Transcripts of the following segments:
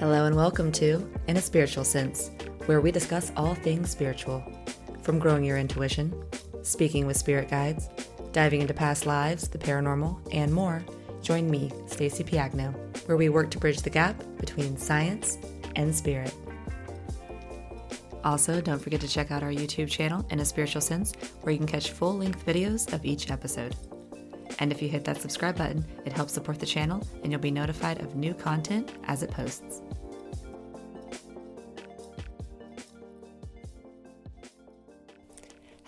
Hello and welcome to In a Spiritual Sense, where we discuss all things spiritual. From growing your intuition, speaking with spirit guides, diving into past lives, the paranormal, and more, join me, Stacy Piagno, where we work to bridge the gap between science and spirit. Also, don't forget to check out our YouTube channel, In a Spiritual Sense, where you can catch full length videos of each episode. And if you hit that subscribe button, it helps support the channel and you'll be notified of new content as it posts.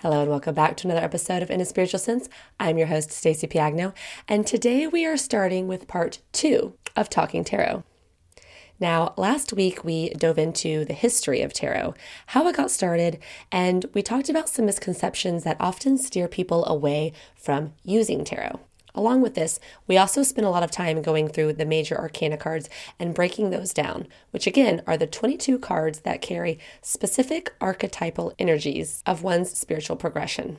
Hello and welcome back to another episode of In a Spiritual Sense. I'm your host, Stacy Piagno, and today we are starting with part two of Talking Tarot. Now, last week we dove into the history of tarot, how it got started, and we talked about some misconceptions that often steer people away from using tarot. Along with this, we also spent a lot of time going through the major arcana cards and breaking those down, which again are the 22 cards that carry specific archetypal energies of one's spiritual progression.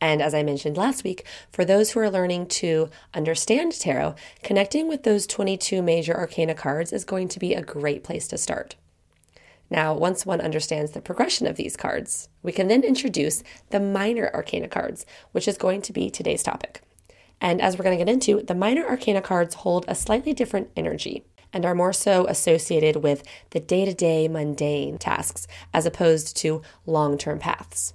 And as I mentioned last week, for those who are learning to understand tarot, connecting with those 22 major arcana cards is going to be a great place to start. Now, once one understands the progression of these cards, we can then introduce the minor arcana cards, which is going to be today's topic. And as we're going to get into, the minor arcana cards hold a slightly different energy and are more so associated with the day to day mundane tasks as opposed to long term paths.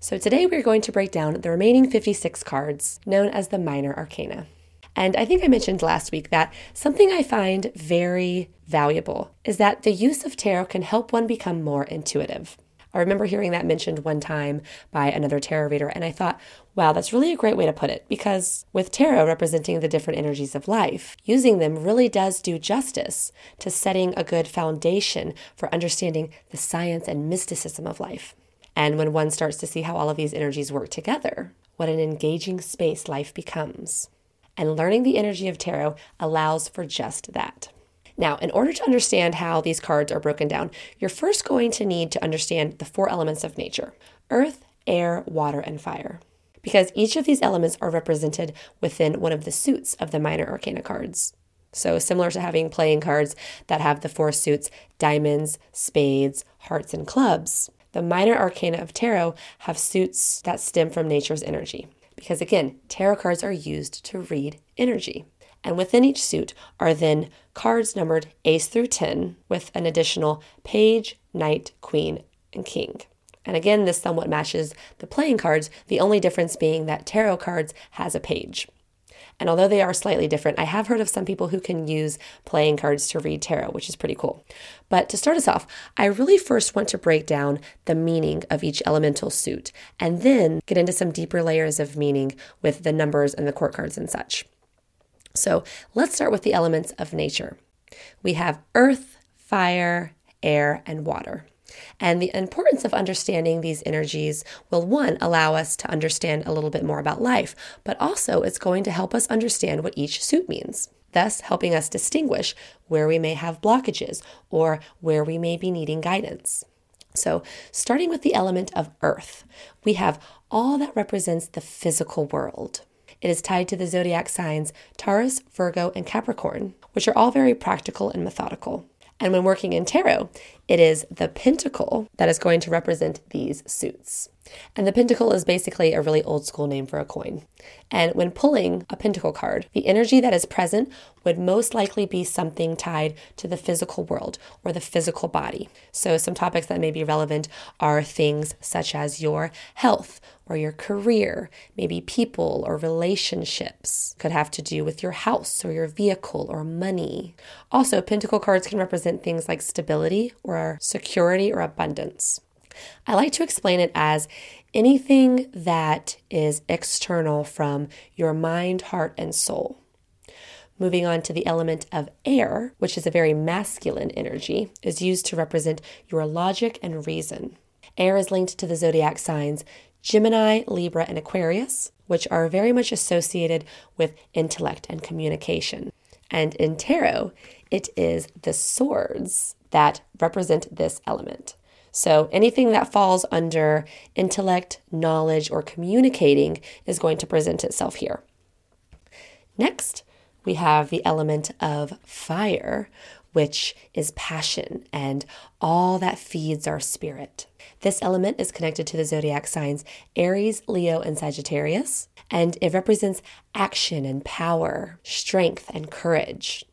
So today we're going to break down the remaining 56 cards known as the minor arcana. And I think I mentioned last week that something I find very valuable is that the use of tarot can help one become more intuitive. I remember hearing that mentioned one time by another tarot reader, and I thought, wow, that's really a great way to put it because with tarot representing the different energies of life, using them really does do justice to setting a good foundation for understanding the science and mysticism of life. And when one starts to see how all of these energies work together, what an engaging space life becomes. And learning the energy of tarot allows for just that. Now, in order to understand how these cards are broken down, you're first going to need to understand the four elements of nature earth, air, water, and fire. Because each of these elements are represented within one of the suits of the minor arcana cards. So, similar to having playing cards that have the four suits diamonds, spades, hearts, and clubs, the minor arcana of tarot have suits that stem from nature's energy. Because again, tarot cards are used to read energy. And within each suit are then cards numbered ace through 10 with an additional page, knight, queen, and king. And again, this somewhat matches the playing cards, the only difference being that tarot cards has a page. And although they are slightly different, I have heard of some people who can use playing cards to read tarot, which is pretty cool. But to start us off, I really first want to break down the meaning of each elemental suit and then get into some deeper layers of meaning with the numbers and the court cards and such. So let's start with the elements of nature. We have earth, fire, air, and water. And the importance of understanding these energies will, one, allow us to understand a little bit more about life, but also it's going to help us understand what each suit means, thus helping us distinguish where we may have blockages or where we may be needing guidance. So, starting with the element of earth, we have all that represents the physical world. It is tied to the zodiac signs Taurus, Virgo, and Capricorn, which are all very practical and methodical. And when working in tarot, it is the pentacle that is going to represent these suits. And the pentacle is basically a really old school name for a coin. And when pulling a pentacle card, the energy that is present would most likely be something tied to the physical world or the physical body. So, some topics that may be relevant are things such as your health or your career, maybe people or relationships. Could have to do with your house or your vehicle or money. Also, pentacle cards can represent things like stability security or abundance. I like to explain it as anything that is external from your mind, heart, and soul. Moving on to the element of air, which is a very masculine energy, is used to represent your logic and reason. Air is linked to the zodiac signs Gemini, Libra, and Aquarius, which are very much associated with intellect and communication. And in tarot, it is the swords that represent this element. So anything that falls under intellect, knowledge, or communicating is going to present itself here. Next, we have the element of fire, which is passion and all that feeds our spirit. This element is connected to the zodiac signs Aries, Leo, and Sagittarius, and it represents action and power, strength and courage.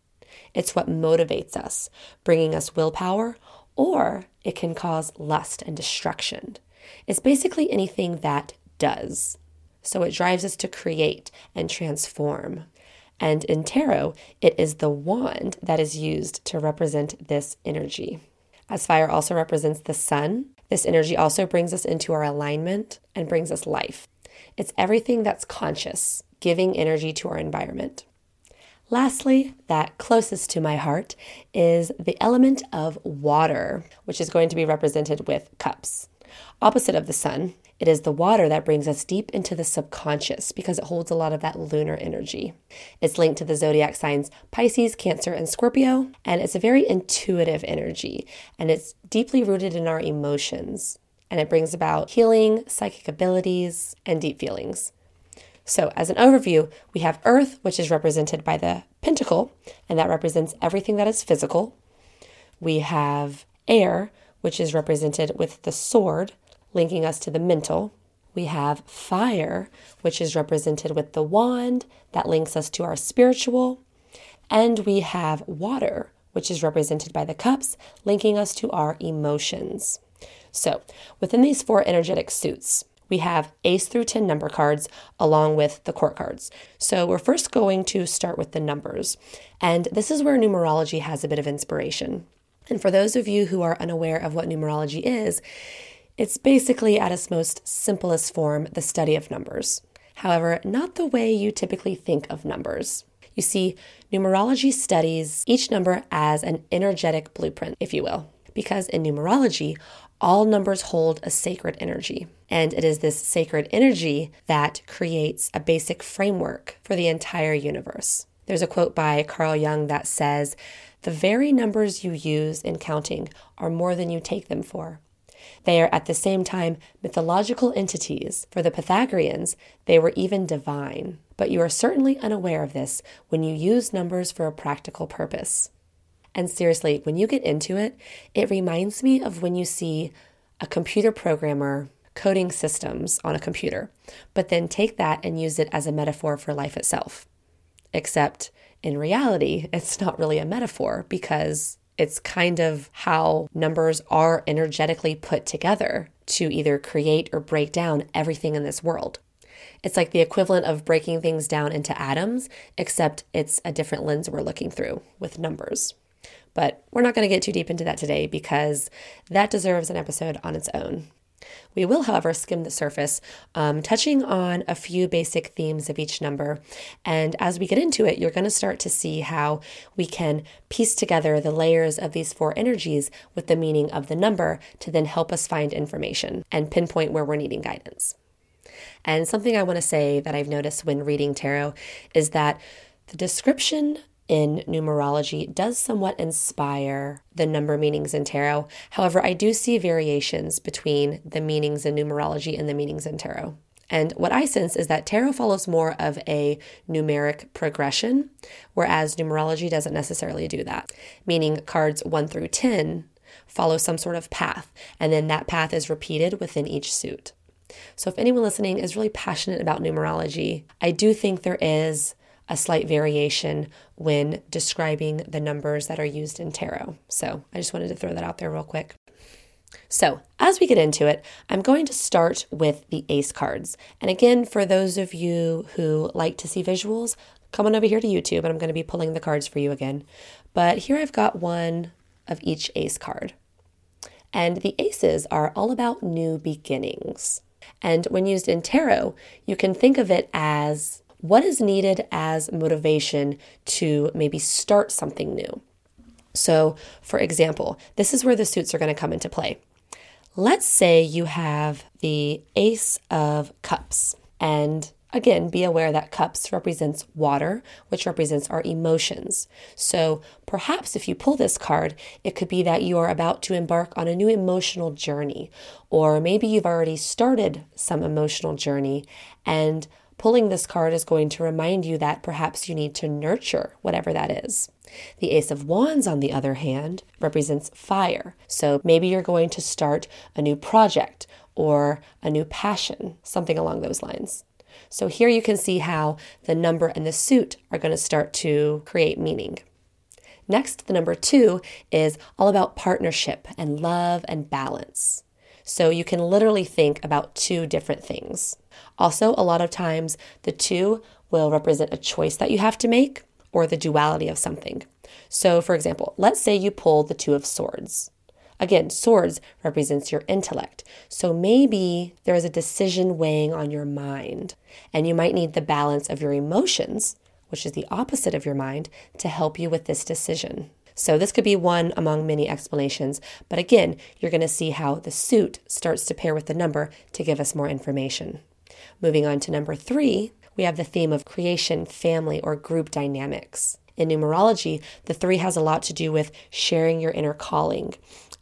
It's what motivates us, bringing us willpower, or it can cause lust and destruction. It's basically anything that does. So it drives us to create and transform. And in tarot, it is the wand that is used to represent this energy. As fire also represents the sun, this energy also brings us into our alignment and brings us life. It's everything that's conscious, giving energy to our environment. Lastly, that closest to my heart is the element of water, which is going to be represented with cups. Opposite of the sun, it is the water that brings us deep into the subconscious because it holds a lot of that lunar energy. It's linked to the zodiac signs Pisces, Cancer, and Scorpio, and it's a very intuitive energy and it's deeply rooted in our emotions. And it brings about healing, psychic abilities, and deep feelings. So, as an overview, we have Earth, which is represented by the pentacle, and that represents everything that is physical. We have air, which is represented with the sword, linking us to the mental. We have fire, which is represented with the wand that links us to our spiritual. And we have water, which is represented by the cups, linking us to our emotions. So, within these four energetic suits, we have ace through 10 number cards along with the court cards. So, we're first going to start with the numbers. And this is where numerology has a bit of inspiration. And for those of you who are unaware of what numerology is, it's basically, at its most simplest form, the study of numbers. However, not the way you typically think of numbers. You see, numerology studies each number as an energetic blueprint, if you will, because in numerology, all numbers hold a sacred energy. And it is this sacred energy that creates a basic framework for the entire universe. There's a quote by Carl Jung that says, The very numbers you use in counting are more than you take them for. They are at the same time mythological entities. For the Pythagoreans, they were even divine. But you are certainly unaware of this when you use numbers for a practical purpose. And seriously, when you get into it, it reminds me of when you see a computer programmer coding systems on a computer, but then take that and use it as a metaphor for life itself. Except in reality, it's not really a metaphor because it's kind of how numbers are energetically put together to either create or break down everything in this world. It's like the equivalent of breaking things down into atoms, except it's a different lens we're looking through with numbers. But we're not going to get too deep into that today because that deserves an episode on its own. We will, however, skim the surface, um, touching on a few basic themes of each number. And as we get into it, you're going to start to see how we can piece together the layers of these four energies with the meaning of the number to then help us find information and pinpoint where we're needing guidance. And something I want to say that I've noticed when reading tarot is that the description in numerology does somewhat inspire the number meanings in tarot. However, I do see variations between the meanings in numerology and the meanings in tarot. And what I sense is that tarot follows more of a numeric progression, whereas numerology doesn't necessarily do that, meaning cards 1 through 10 follow some sort of path, and then that path is repeated within each suit. So, if anyone listening is really passionate about numerology, I do think there is a slight variation when describing the numbers that are used in tarot. So I just wanted to throw that out there real quick. So, as we get into it, I'm going to start with the ace cards. And again, for those of you who like to see visuals, come on over here to YouTube and I'm going to be pulling the cards for you again. But here I've got one of each ace card. And the aces are all about new beginnings. And when used in tarot, you can think of it as what is needed as motivation to maybe start something new? So, for example, this is where the suits are going to come into play. Let's say you have the Ace of Cups, and Again, be aware that cups represents water, which represents our emotions. So perhaps if you pull this card, it could be that you are about to embark on a new emotional journey, or maybe you've already started some emotional journey and pulling this card is going to remind you that perhaps you need to nurture whatever that is. The Ace of Wands, on the other hand, represents fire. So maybe you're going to start a new project or a new passion, something along those lines. So here you can see how the number and the suit are going to start to create meaning. Next, the number two is all about partnership and love and balance. So you can literally think about two different things. Also, a lot of times the two will represent a choice that you have to make or the duality of something. So, for example, let's say you pull the Two of Swords. Again, swords represents your intellect. So maybe there is a decision weighing on your mind, and you might need the balance of your emotions, which is the opposite of your mind, to help you with this decision. So this could be one among many explanations, but again, you're going to see how the suit starts to pair with the number to give us more information. Moving on to number three, we have the theme of creation, family, or group dynamics. In numerology, the three has a lot to do with sharing your inner calling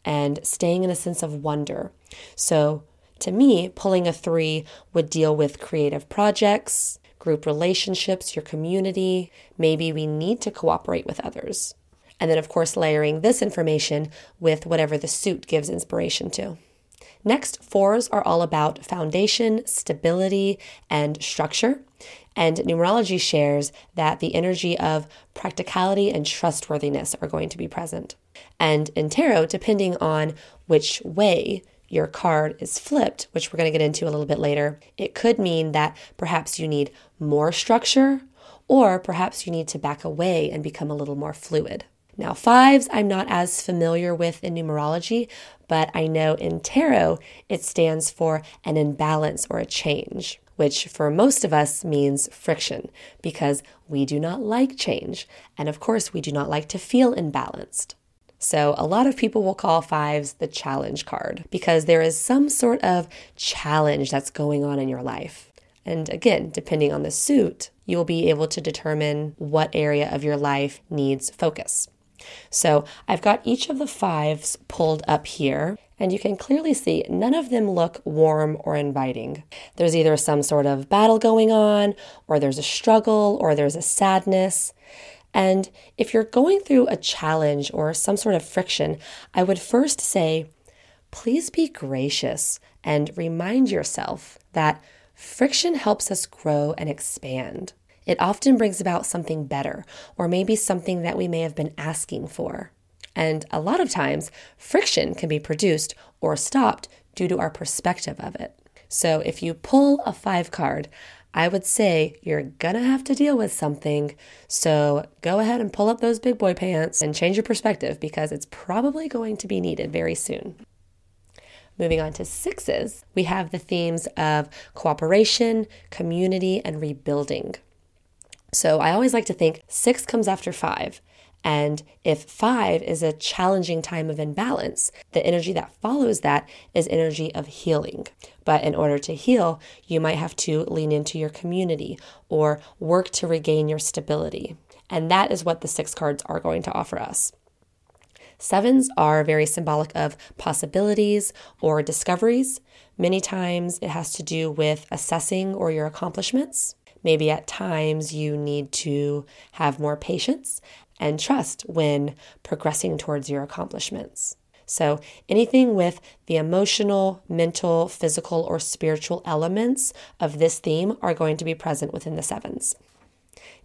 and staying in a sense of wonder. So, to me, pulling a three would deal with creative projects, group relationships, your community. Maybe we need to cooperate with others. And then, of course, layering this information with whatever the suit gives inspiration to. Next, fours are all about foundation, stability, and structure. And numerology shares that the energy of practicality and trustworthiness are going to be present. And in tarot, depending on which way your card is flipped, which we're going to get into a little bit later, it could mean that perhaps you need more structure or perhaps you need to back away and become a little more fluid. Now, fives I'm not as familiar with in numerology, but I know in tarot it stands for an imbalance or a change, which for most of us means friction because we do not like change. And of course, we do not like to feel imbalanced. So, a lot of people will call fives the challenge card because there is some sort of challenge that's going on in your life. And again, depending on the suit, you will be able to determine what area of your life needs focus. So I've got each of the fives pulled up here, and you can clearly see none of them look warm or inviting. There's either some sort of battle going on, or there's a struggle, or there's a sadness. And if you're going through a challenge or some sort of friction, I would first say, please be gracious and remind yourself that friction helps us grow and expand. It often brings about something better, or maybe something that we may have been asking for. And a lot of times, friction can be produced or stopped due to our perspective of it. So if you pull a five card, I would say you're gonna have to deal with something. So go ahead and pull up those big boy pants and change your perspective because it's probably going to be needed very soon. Moving on to sixes, we have the themes of cooperation, community, and rebuilding. So I always like to think six comes after five. And if five is a challenging time of imbalance, the energy that follows that is energy of healing. But in order to heal, you might have to lean into your community or work to regain your stability. And that is what the six cards are going to offer us. Sevens are very symbolic of possibilities or discoveries. Many times it has to do with assessing or your accomplishments. Maybe at times you need to have more patience and trust when progressing towards your accomplishments. So, anything with the emotional, mental, physical, or spiritual elements of this theme are going to be present within the sevens.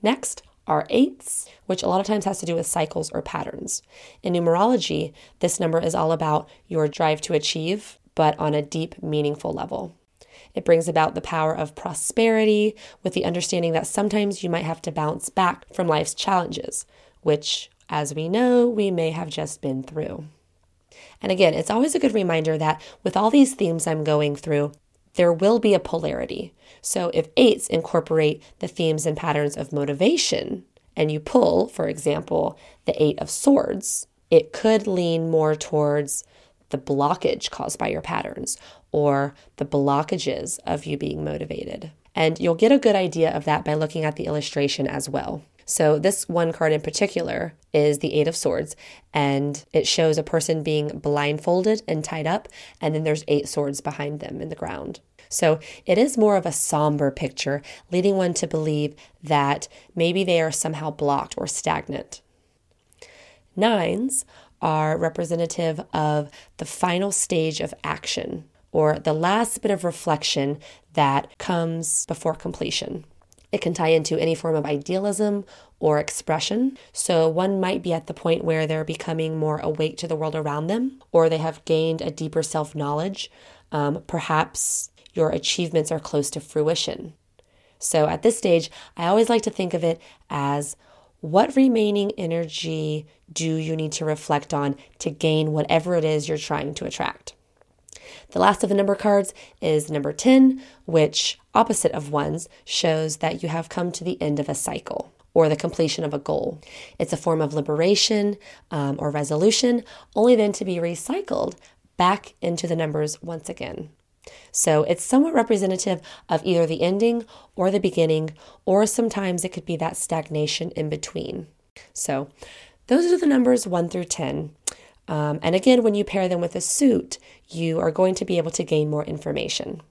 Next are eights, which a lot of times has to do with cycles or patterns. In numerology, this number is all about your drive to achieve, but on a deep, meaningful level. It brings about the power of prosperity with the understanding that sometimes you might have to bounce back from life's challenges, which, as we know, we may have just been through. And again, it's always a good reminder that with all these themes I'm going through, there will be a polarity. So if eights incorporate the themes and patterns of motivation, and you pull, for example, the Eight of Swords, it could lean more towards the blockage caused by your patterns or the blockages of you being motivated. And you'll get a good idea of that by looking at the illustration as well. So, this one card in particular is the Eight of Swords, and it shows a person being blindfolded and tied up, and then there's eight swords behind them in the ground. So it is more of a somber picture, leading one to believe that maybe they are somehow blocked or stagnant. Nines are representative of the final stage of action or the last bit of reflection that comes before completion. It can tie into any form of idealism or expression. So, one might be at the point where they're becoming more awake to the world around them, or they have gained a deeper self knowledge. Um, perhaps your achievements are close to fruition. So, at this stage, I always like to think of it as what remaining energy do you need to reflect on to gain whatever it is you're trying to attract? The last of the number cards is number 10, which, opposite of ones, shows that you have come to the end of a cycle or the completion of a goal. It's a form of liberation um, or resolution, only then to be recycled back into the numbers once again. So it's somewhat representative of either the ending or the beginning, or sometimes it could be that stagnation in between. So those are the numbers 1 through 10. Um, and again, when you pair them with a suit, you are going to be able to gain more information.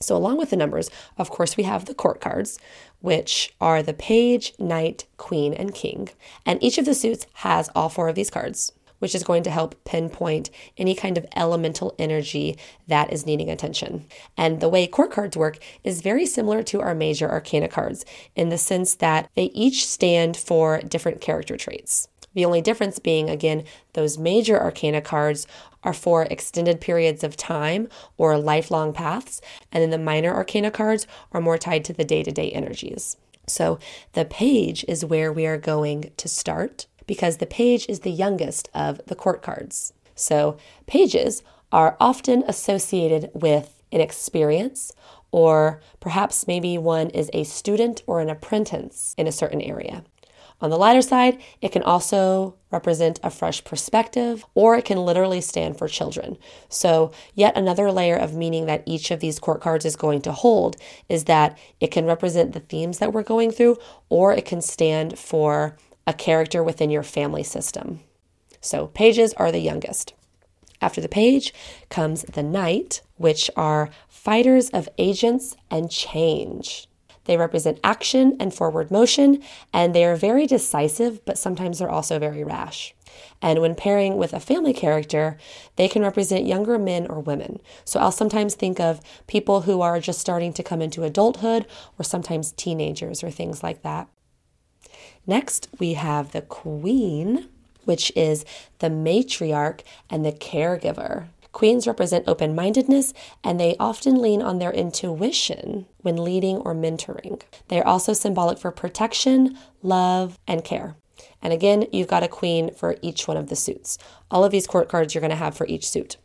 So, along with the numbers, of course, we have the court cards, which are the page, knight, queen, and king. And each of the suits has all four of these cards, which is going to help pinpoint any kind of elemental energy that is needing attention. And the way court cards work is very similar to our major arcana cards in the sense that they each stand for different character traits. The only difference being, again, those major arcana cards are for extended periods of time or lifelong paths, and then the minor arcana cards are more tied to the day to day energies. So the page is where we are going to start because the page is the youngest of the court cards. So pages are often associated with an experience, or perhaps maybe one is a student or an apprentice in a certain area. On the lighter side, it can also represent a fresh perspective, or it can literally stand for children. So, yet another layer of meaning that each of these court cards is going to hold is that it can represent the themes that we're going through, or it can stand for a character within your family system. So, pages are the youngest. After the page comes the knight, which are fighters of agents and change. They represent action and forward motion, and they are very decisive, but sometimes they're also very rash. And when pairing with a family character, they can represent younger men or women. So I'll sometimes think of people who are just starting to come into adulthood, or sometimes teenagers or things like that. Next, we have the queen, which is the matriarch and the caregiver. Queens represent open mindedness and they often lean on their intuition when leading or mentoring. They are also symbolic for protection, love, and care. And again, you've got a queen for each one of the suits. All of these court cards you're going to have for each suit.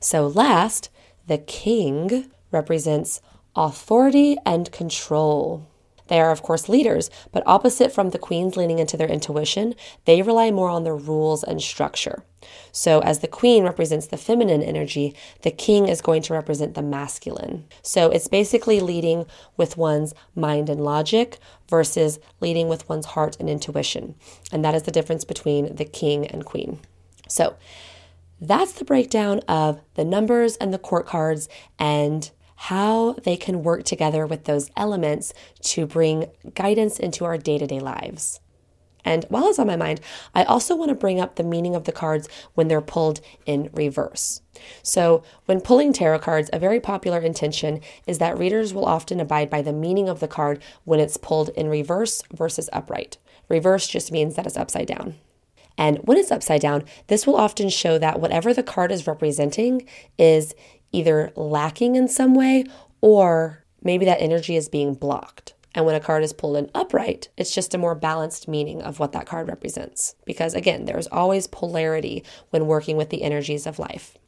So, last, the king represents authority and control. They are, of course, leaders, but opposite from the queens leaning into their intuition, they rely more on the rules and structure. So, as the queen represents the feminine energy, the king is going to represent the masculine. So, it's basically leading with one's mind and logic versus leading with one's heart and intuition. And that is the difference between the king and queen. So, that's the breakdown of the numbers and the court cards and how they can work together with those elements to bring guidance into our day to day lives. And while it's on my mind, I also want to bring up the meaning of the cards when they're pulled in reverse. So, when pulling tarot cards, a very popular intention is that readers will often abide by the meaning of the card when it's pulled in reverse versus upright. Reverse just means that it's upside down. And when it's upside down, this will often show that whatever the card is representing is either lacking in some way or maybe that energy is being blocked. And when a card is pulled in upright, it's just a more balanced meaning of what that card represents. Because again, there's always polarity when working with the energies of life.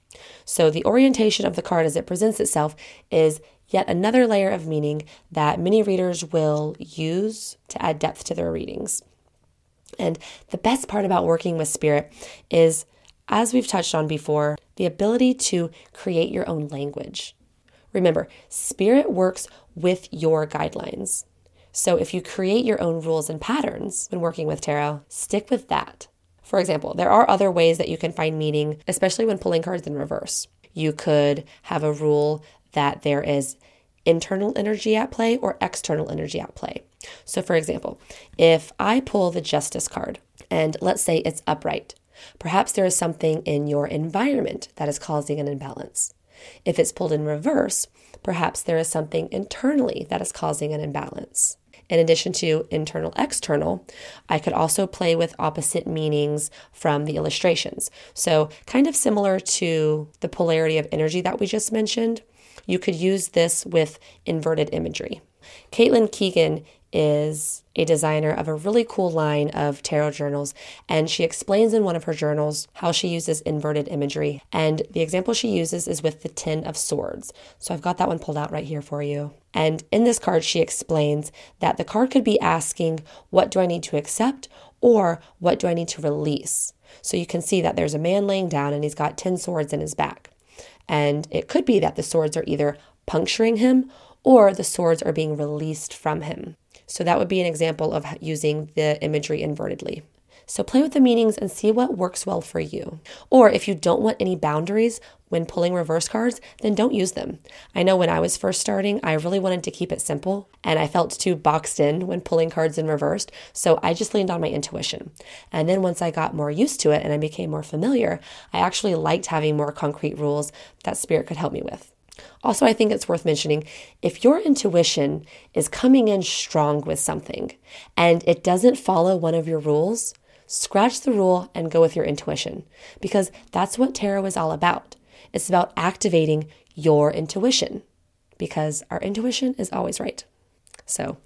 So the orientation of the card as it presents itself is yet another layer of meaning that many readers will use to add depth to their readings. And the best part about working with spirit is as we've touched on before, the ability to create your own language. Remember, spirit works with your guidelines. So if you create your own rules and patterns when working with tarot, stick with that. For example, there are other ways that you can find meaning, especially when pulling cards in reverse. You could have a rule that there is internal energy at play or external energy at play. So, for example, if I pull the Justice card and let's say it's upright, perhaps there is something in your environment that is causing an imbalance. If it's pulled in reverse, perhaps there is something internally that is causing an imbalance. In addition to internal external, I could also play with opposite meanings from the illustrations. So, kind of similar to the polarity of energy that we just mentioned, you could use this with inverted imagery. Caitlin Keegan is a designer of a really cool line of tarot journals, and she explains in one of her journals how she uses inverted imagery. And the example she uses is with the Ten of Swords. So I've got that one pulled out right here for you. And in this card, she explains that the card could be asking, What do I need to accept? or What do I need to release? So you can see that there's a man laying down and he's got 10 swords in his back. And it could be that the swords are either puncturing him or the swords are being released from him. So that would be an example of using the imagery invertedly. So play with the meanings and see what works well for you. Or if you don't want any boundaries when pulling reverse cards, then don't use them. I know when I was first starting, I really wanted to keep it simple and I felt too boxed in when pulling cards in reversed. So I just leaned on my intuition. And then once I got more used to it and I became more familiar, I actually liked having more concrete rules that spirit could help me with. Also, I think it's worth mentioning if your intuition is coming in strong with something and it doesn't follow one of your rules, scratch the rule and go with your intuition because that's what tarot is all about. It's about activating your intuition because our intuition is always right. So,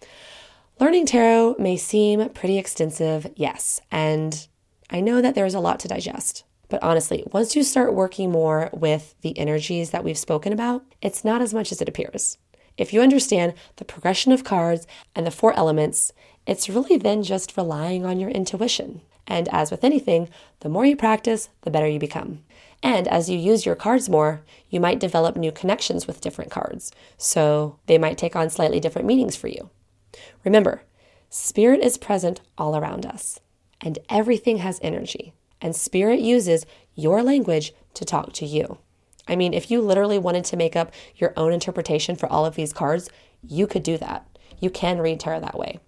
learning tarot may seem pretty extensive, yes, and I know that there's a lot to digest. But honestly, once you start working more with the energies that we've spoken about, it's not as much as it appears. If you understand the progression of cards and the four elements, it's really then just relying on your intuition. And as with anything, the more you practice, the better you become. And as you use your cards more, you might develop new connections with different cards. So they might take on slightly different meanings for you. Remember, spirit is present all around us, and everything has energy and Spirit uses your language to talk to you. I mean, if you literally wanted to make up your own interpretation for all of these cards, you could do that. You can read tarot that way.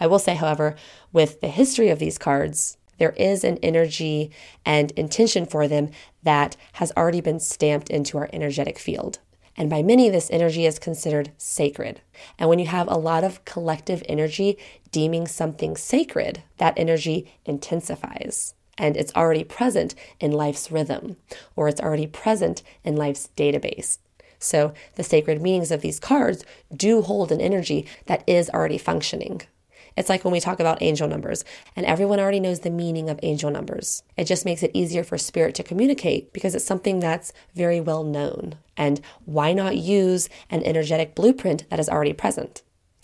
I will say, however, with the history of these cards, there is an energy and intention for them that has already been stamped into our energetic field. And by many, this energy is considered sacred. And when you have a lot of collective energy deeming something sacred, that energy intensifies and it's already present in life's rhythm or it's already present in life's database. So the sacred meanings of these cards do hold an energy that is already functioning. It's like when we talk about angel numbers, and everyone already knows the meaning of angel numbers. It just makes it easier for spirit to communicate because it's something that's very well known. And why not use an energetic blueprint that is already present?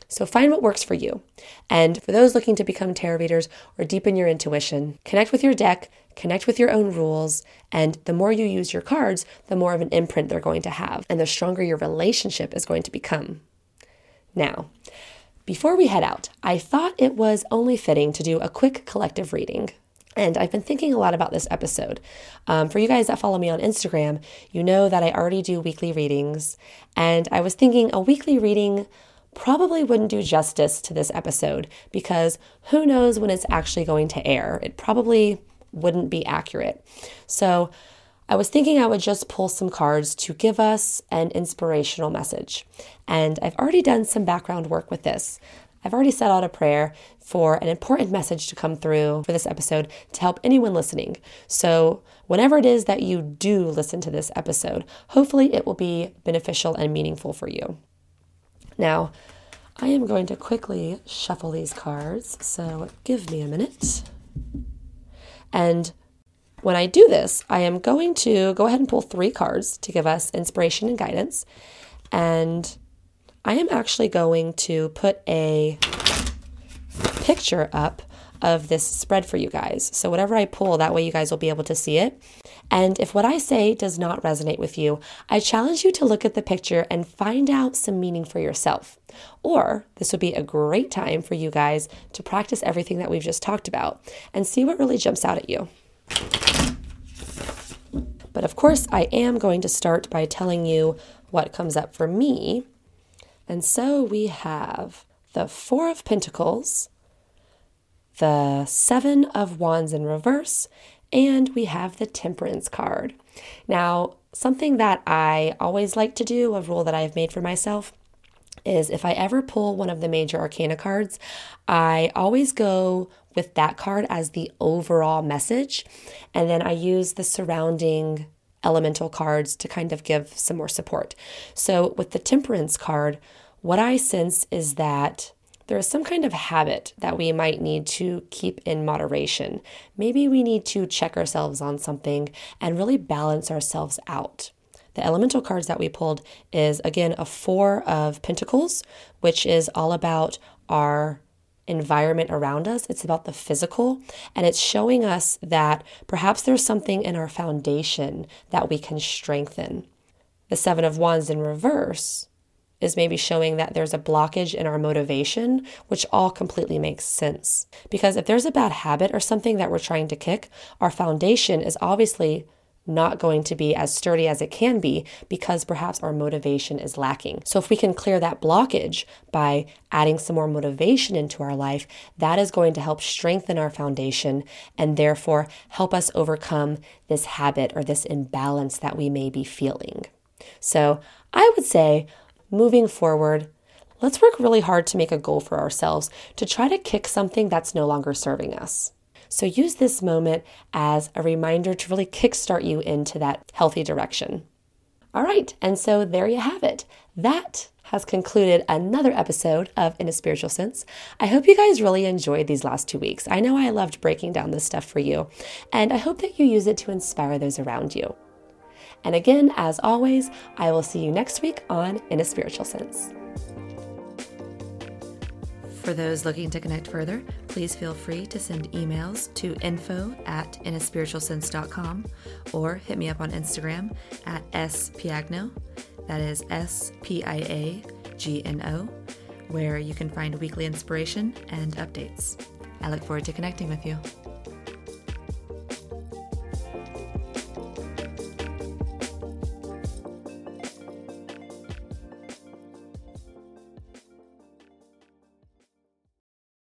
So find what works for you. And for those looking to become tarot readers or deepen your intuition, connect with your deck, connect with your own rules, and the more you use your cards, the more of an imprint they're going to have, and the stronger your relationship is going to become. Now, before we head out, I thought it was only fitting to do a quick collective reading. And I've been thinking a lot about this episode. Um, for you guys that follow me on Instagram, you know that I already do weekly readings. And I was thinking a weekly reading probably wouldn't do justice to this episode because who knows when it's actually going to air. It probably wouldn't be accurate. So I was thinking I would just pull some cards to give us an inspirational message. And I've already done some background work with this. I've already set out a prayer for an important message to come through for this episode to help anyone listening. So, whenever it is that you do listen to this episode, hopefully it will be beneficial and meaningful for you. Now, I am going to quickly shuffle these cards, so give me a minute. And when I do this, I am going to go ahead and pull three cards to give us inspiration and guidance. And I am actually going to put a picture up of this spread for you guys. So, whatever I pull, that way you guys will be able to see it. And if what I say does not resonate with you, I challenge you to look at the picture and find out some meaning for yourself. Or this would be a great time for you guys to practice everything that we've just talked about and see what really jumps out at you. But of course, I am going to start by telling you what comes up for me. And so we have the Four of Pentacles, the Seven of Wands in reverse, and we have the Temperance card. Now, something that I always like to do, a rule that I've made for myself, is if I ever pull one of the major arcana cards, I always go with that card as the overall message. And then I use the surrounding elemental cards to kind of give some more support. So with the temperance card, what I sense is that there is some kind of habit that we might need to keep in moderation. Maybe we need to check ourselves on something and really balance ourselves out. The elemental cards that we pulled is again a four of pentacles, which is all about our environment around us. It's about the physical, and it's showing us that perhaps there's something in our foundation that we can strengthen. The Seven of Wands in reverse is maybe showing that there's a blockage in our motivation, which all completely makes sense. Because if there's a bad habit or something that we're trying to kick, our foundation is obviously not going to be as sturdy as it can be because perhaps our motivation is lacking. So, if we can clear that blockage by adding some more motivation into our life, that is going to help strengthen our foundation and therefore help us overcome this habit or this imbalance that we may be feeling. So, I would say moving forward, let's work really hard to make a goal for ourselves to try to kick something that's no longer serving us. So use this moment as a reminder to really kickstart you into that healthy direction. All right, and so there you have it. That has concluded another episode of In a Spiritual Sense. I hope you guys really enjoyed these last two weeks. I know I loved breaking down this stuff for you, and I hope that you use it to inspire those around you. And again, as always, I will see you next week on In a Spiritual Sense. For those looking to connect further, please feel free to send emails to info at inaspiritualsense.com or hit me up on Instagram at spiagno. That is S P I A G N O, where you can find weekly inspiration and updates. I look forward to connecting with you.